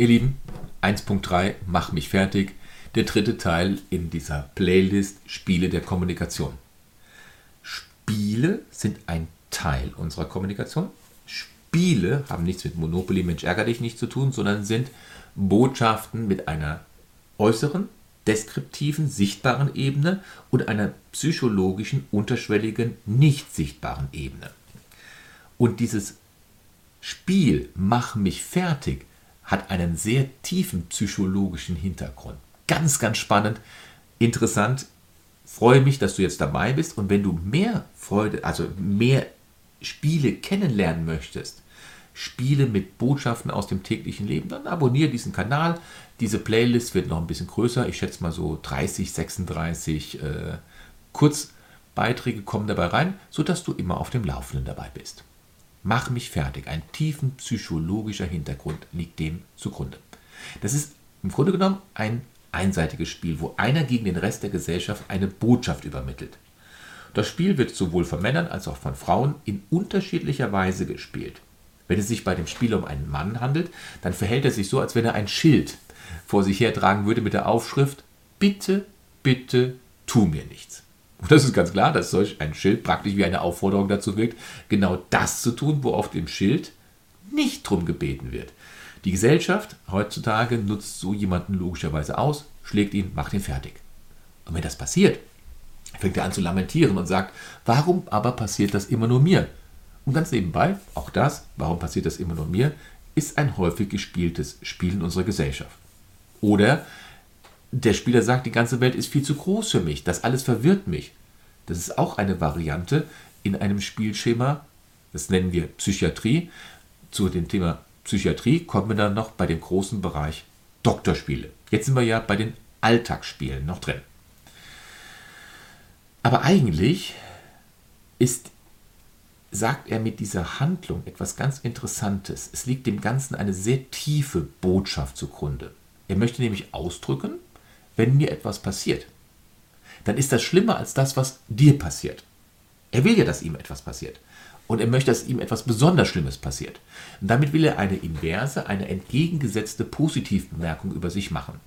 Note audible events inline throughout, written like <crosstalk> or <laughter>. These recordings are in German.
Ihr Lieben, 1.3, mach mich fertig, der dritte Teil in dieser Playlist Spiele der Kommunikation. Spiele sind ein Teil unserer Kommunikation. Spiele haben nichts mit Monopoly, Mensch, ärger dich nicht zu tun, sondern sind Botschaften mit einer äußeren, deskriptiven, sichtbaren Ebene und einer psychologischen, unterschwelligen, nicht sichtbaren Ebene. Und dieses Spiel, mach mich fertig, hat einen sehr tiefen psychologischen Hintergrund. Ganz, ganz spannend, interessant. Freue mich, dass du jetzt dabei bist. Und wenn du mehr Freude, also mehr Spiele kennenlernen möchtest, Spiele mit Botschaften aus dem täglichen Leben, dann abonniere diesen Kanal. Diese Playlist wird noch ein bisschen größer. Ich schätze mal so 30, 36 äh, Kurzbeiträge kommen dabei rein, sodass du immer auf dem Laufenden dabei bist. Mach mich fertig. Ein tiefen psychologischer Hintergrund liegt dem zugrunde. Das ist im Grunde genommen ein einseitiges Spiel, wo einer gegen den Rest der Gesellschaft eine Botschaft übermittelt. Das Spiel wird sowohl von Männern als auch von Frauen in unterschiedlicher Weise gespielt. Wenn es sich bei dem Spiel um einen Mann handelt, dann verhält er sich so, als wenn er ein Schild vor sich hertragen würde mit der Aufschrift Bitte, bitte, tu mir nichts. Und das ist ganz klar, dass solch ein Schild praktisch wie eine Aufforderung dazu wirkt, genau das zu tun, wo auf dem Schild nicht drum gebeten wird. Die Gesellschaft heutzutage nutzt so jemanden logischerweise aus, schlägt ihn, macht ihn fertig. Und wenn das passiert, fängt er an zu lamentieren und sagt, warum aber passiert das immer nur mir? Und ganz nebenbei, auch das, warum passiert das immer nur mir, ist ein häufig gespieltes Spiel in unserer Gesellschaft. Oder der Spieler sagt, die ganze Welt ist viel zu groß für mich, das alles verwirrt mich. Das ist auch eine Variante in einem Spielschema, das nennen wir Psychiatrie. Zu dem Thema Psychiatrie kommen wir dann noch bei dem großen Bereich Doktorspiele. Jetzt sind wir ja bei den Alltagsspielen noch drin. Aber eigentlich ist, sagt er mit dieser Handlung etwas ganz Interessantes. Es liegt dem Ganzen eine sehr tiefe Botschaft zugrunde. Er möchte nämlich ausdrücken, wenn mir etwas passiert, dann ist das schlimmer als das, was dir passiert. Er will ja, dass ihm etwas passiert. Und er möchte, dass ihm etwas besonders Schlimmes passiert. Und damit will er eine inverse, eine entgegengesetzte Positivbemerkung über sich machen.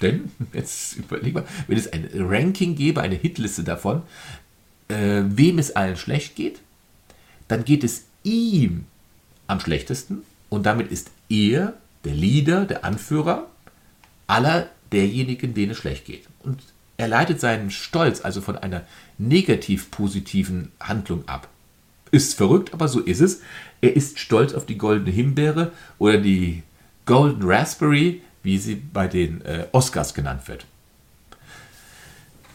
Denn, <laughs> jetzt überleg mal, wenn es ein Ranking gäbe, eine Hitliste davon, äh, wem es allen schlecht geht, dann geht es ihm am schlechtesten und damit ist er der Leader, der Anführer aller derjenigen, denen es schlecht geht. Und er leitet seinen Stolz also von einer negativ-positiven Handlung ab. Ist verrückt, aber so ist es. Er ist stolz auf die goldene Himbeere oder die Golden Raspberry, wie sie bei den äh, Oscars genannt wird.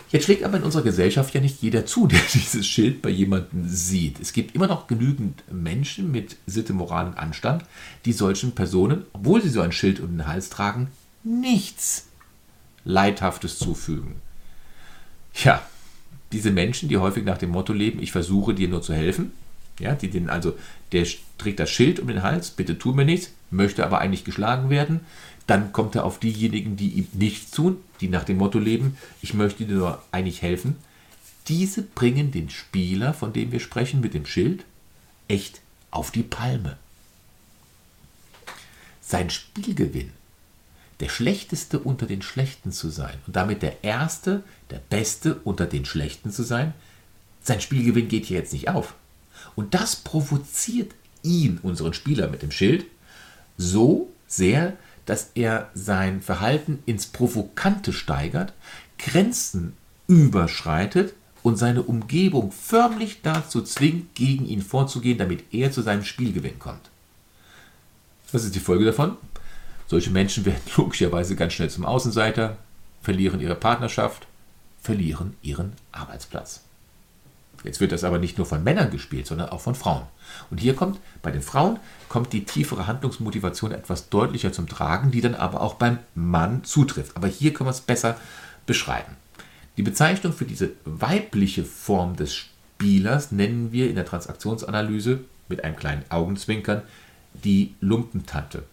Jetzt schlägt aber in unserer Gesellschaft ja nicht jeder zu, <laughs> der dieses Schild bei jemandem sieht. Es gibt immer noch genügend Menschen mit Sitte, Moral und Anstand, die solchen Personen, obwohl sie so ein Schild um den Hals tragen, nichts Leidhaftes zufügen. Ja, diese Menschen, die häufig nach dem Motto leben, ich versuche dir nur zu helfen, ja, die den also, der trägt das Schild um den Hals, bitte tu mir nichts, möchte aber eigentlich geschlagen werden, dann kommt er auf diejenigen, die ihm nichts tun, die nach dem Motto leben, ich möchte dir nur eigentlich helfen. Diese bringen den Spieler, von dem wir sprechen, mit dem Schild, echt auf die Palme. Sein Spielgewinn der Schlechteste unter den Schlechten zu sein und damit der Erste, der Beste unter den Schlechten zu sein, sein Spielgewinn geht hier jetzt nicht auf. Und das provoziert ihn, unseren Spieler mit dem Schild, so sehr, dass er sein Verhalten ins Provokante steigert, Grenzen überschreitet und seine Umgebung förmlich dazu zwingt, gegen ihn vorzugehen, damit er zu seinem Spielgewinn kommt. Was ist die Folge davon? Solche Menschen <laughs> werden logischerweise ganz schnell zum Außenseiter, verlieren ihre Partnerschaft, verlieren ihren Arbeitsplatz. Jetzt wird das aber nicht nur von Männern gespielt, sondern auch von Frauen. Und hier kommt bei den Frauen kommt die tiefere Handlungsmotivation etwas deutlicher zum Tragen, die dann aber auch beim Mann zutrifft. Aber hier können wir es besser beschreiben. Die Bezeichnung für diese weibliche Form des Spielers nennen wir in der Transaktionsanalyse mit einem kleinen Augenzwinkern die Lumpentante.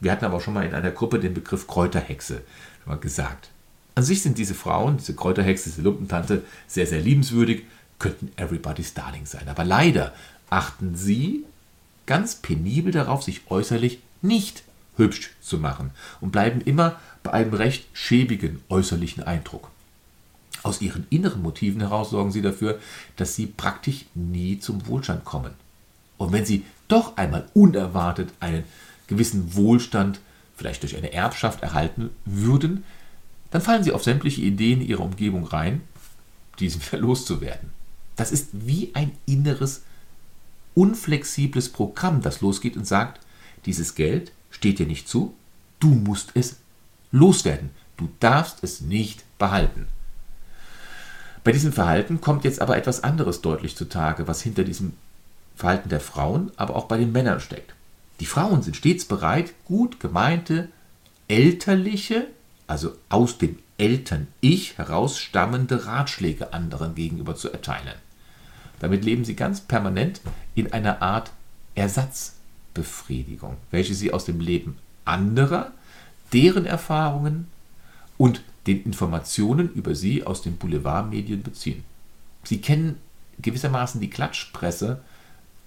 Wir hatten aber schon mal in einer Gruppe den Begriff Kräuterhexe gesagt. An sich sind diese Frauen, diese Kräuterhexe, diese Lumpentante, sehr, sehr liebenswürdig, könnten everybody's darling sein. Aber leider achten sie ganz penibel darauf, sich äußerlich nicht hübsch zu machen und bleiben immer bei einem recht schäbigen äußerlichen Eindruck. Aus ihren inneren Motiven heraus sorgen sie dafür, dass sie praktisch nie zum Wohlstand kommen. Und wenn sie doch einmal unerwartet einen gewissen Wohlstand, vielleicht durch eine Erbschaft, erhalten würden, dann fallen sie auf sämtliche Ideen ihrer Umgebung rein, diesen <laughs> wieder loszuwerden. Das ist wie ein inneres, unflexibles Programm, das losgeht und sagt, dieses Geld steht dir nicht zu, du musst es loswerden, du darfst es nicht behalten. Bei diesem Verhalten kommt jetzt aber etwas anderes deutlich zutage, was hinter diesem Verhalten der Frauen, aber auch bei den Männern steckt. Die Frauen sind stets bereit, gut gemeinte, elterliche, also aus dem Eltern-Ich herausstammende Ratschläge anderen gegenüber zu erteilen. Damit leben sie ganz permanent in einer Art Ersatzbefriedigung, welche sie aus dem Leben anderer, deren Erfahrungen und den Informationen über sie aus den Boulevardmedien beziehen. Sie kennen gewissermaßen die Klatschpresse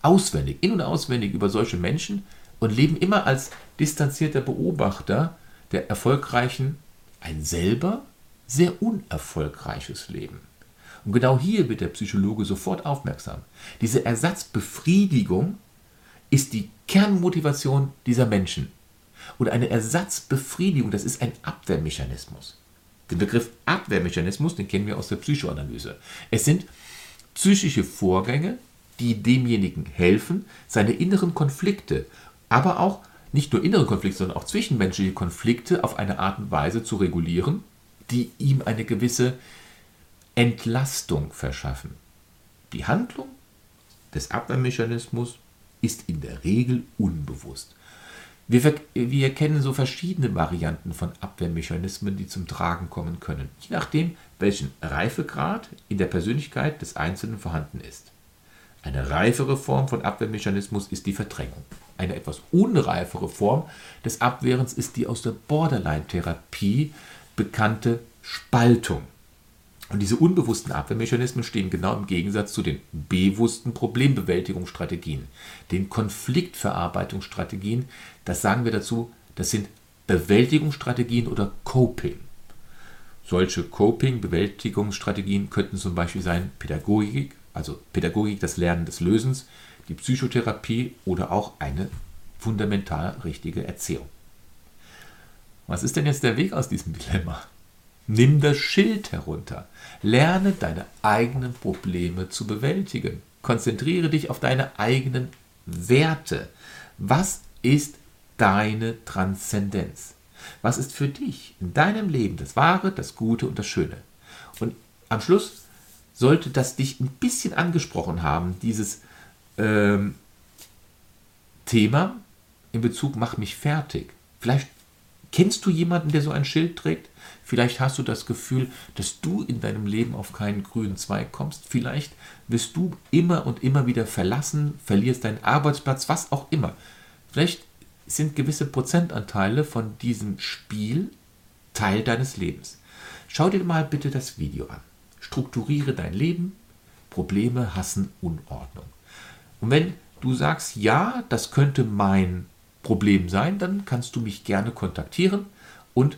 auswendig, in- und auswendig über solche Menschen und leben immer als distanzierter Beobachter der erfolgreichen, ein selber sehr unerfolgreiches Leben. Und genau hier wird der Psychologe sofort aufmerksam. Diese Ersatzbefriedigung ist die Kernmotivation dieser Menschen. Und eine Ersatzbefriedigung, das ist ein Abwehrmechanismus. Den Begriff Abwehrmechanismus, den kennen wir aus der Psychoanalyse. Es sind psychische Vorgänge, die demjenigen helfen, seine inneren Konflikte, aber auch nicht nur innere Konflikte, sondern auch zwischenmenschliche Konflikte auf eine Art und Weise zu regulieren, die ihm eine gewisse Entlastung verschaffen. Die Handlung des Abwehrmechanismus ist in der Regel unbewusst. Wir, wir kennen so verschiedene Varianten von Abwehrmechanismen, die zum Tragen kommen können, je nachdem, welchen Reifegrad in der Persönlichkeit des Einzelnen vorhanden ist. Eine reifere Form von Abwehrmechanismus ist die Verdrängung. Eine etwas unreifere Form des Abwehrens ist die aus der Borderline-Therapie bekannte Spaltung. Und diese unbewussten Abwehrmechanismen stehen genau im Gegensatz zu den bewussten Problembewältigungsstrategien, den Konfliktverarbeitungsstrategien. Das sagen wir dazu, das sind Bewältigungsstrategien oder Coping. Solche Coping-Bewältigungsstrategien könnten zum Beispiel sein Pädagogik, also Pädagogik, das Lernen des Lösens, die Psychotherapie oder auch eine fundamental richtige Erziehung. Was ist denn jetzt der Weg aus diesem Dilemma? Nimm das Schild herunter. Lerne deine eigenen Probleme zu bewältigen. Konzentriere dich auf deine eigenen Werte. Was ist deine Transzendenz? Was ist für dich in deinem Leben das Wahre, das Gute und das Schöne? Und am Schluss sollte das dich ein bisschen angesprochen haben, dieses ähm, Thema in Bezug mach mich fertig. Vielleicht kennst du jemanden, der so ein Schild trägt? Vielleicht hast du das Gefühl, dass du in deinem Leben auf keinen grünen Zweig kommst. Vielleicht wirst du immer und immer wieder verlassen, verlierst deinen Arbeitsplatz, was auch immer. Vielleicht sind gewisse Prozentanteile von diesem Spiel Teil deines Lebens. Schau dir mal bitte das Video an. Strukturiere dein Leben. Probleme hassen Unordnung. Und wenn du sagst, ja, das könnte mein Problem sein, dann kannst du mich gerne kontaktieren und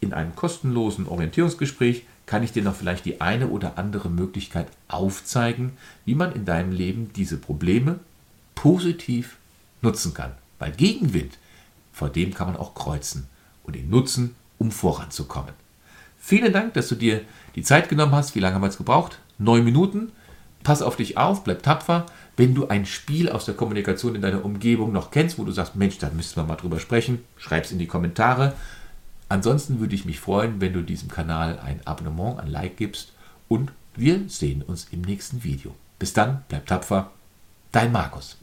in einem kostenlosen Orientierungsgespräch kann ich dir noch vielleicht die eine oder andere Möglichkeit aufzeigen, wie man in deinem Leben diese Probleme positiv nutzen kann. Weil Gegenwind, vor dem kann man auch kreuzen und ihn nutzen, um voranzukommen. Vielen Dank, dass du dir die Zeit genommen hast. Wie lange haben wir es gebraucht? Neun Minuten. Pass auf dich auf, bleib tapfer. Wenn du ein Spiel aus der Kommunikation in deiner Umgebung noch kennst, wo du sagst, Mensch, da müssen wir mal drüber sprechen, schreib es in die Kommentare. Ansonsten würde ich mich freuen, wenn du diesem Kanal ein Abonnement, ein Like gibst und wir sehen uns im nächsten Video. Bis dann, bleib tapfer, dein Markus.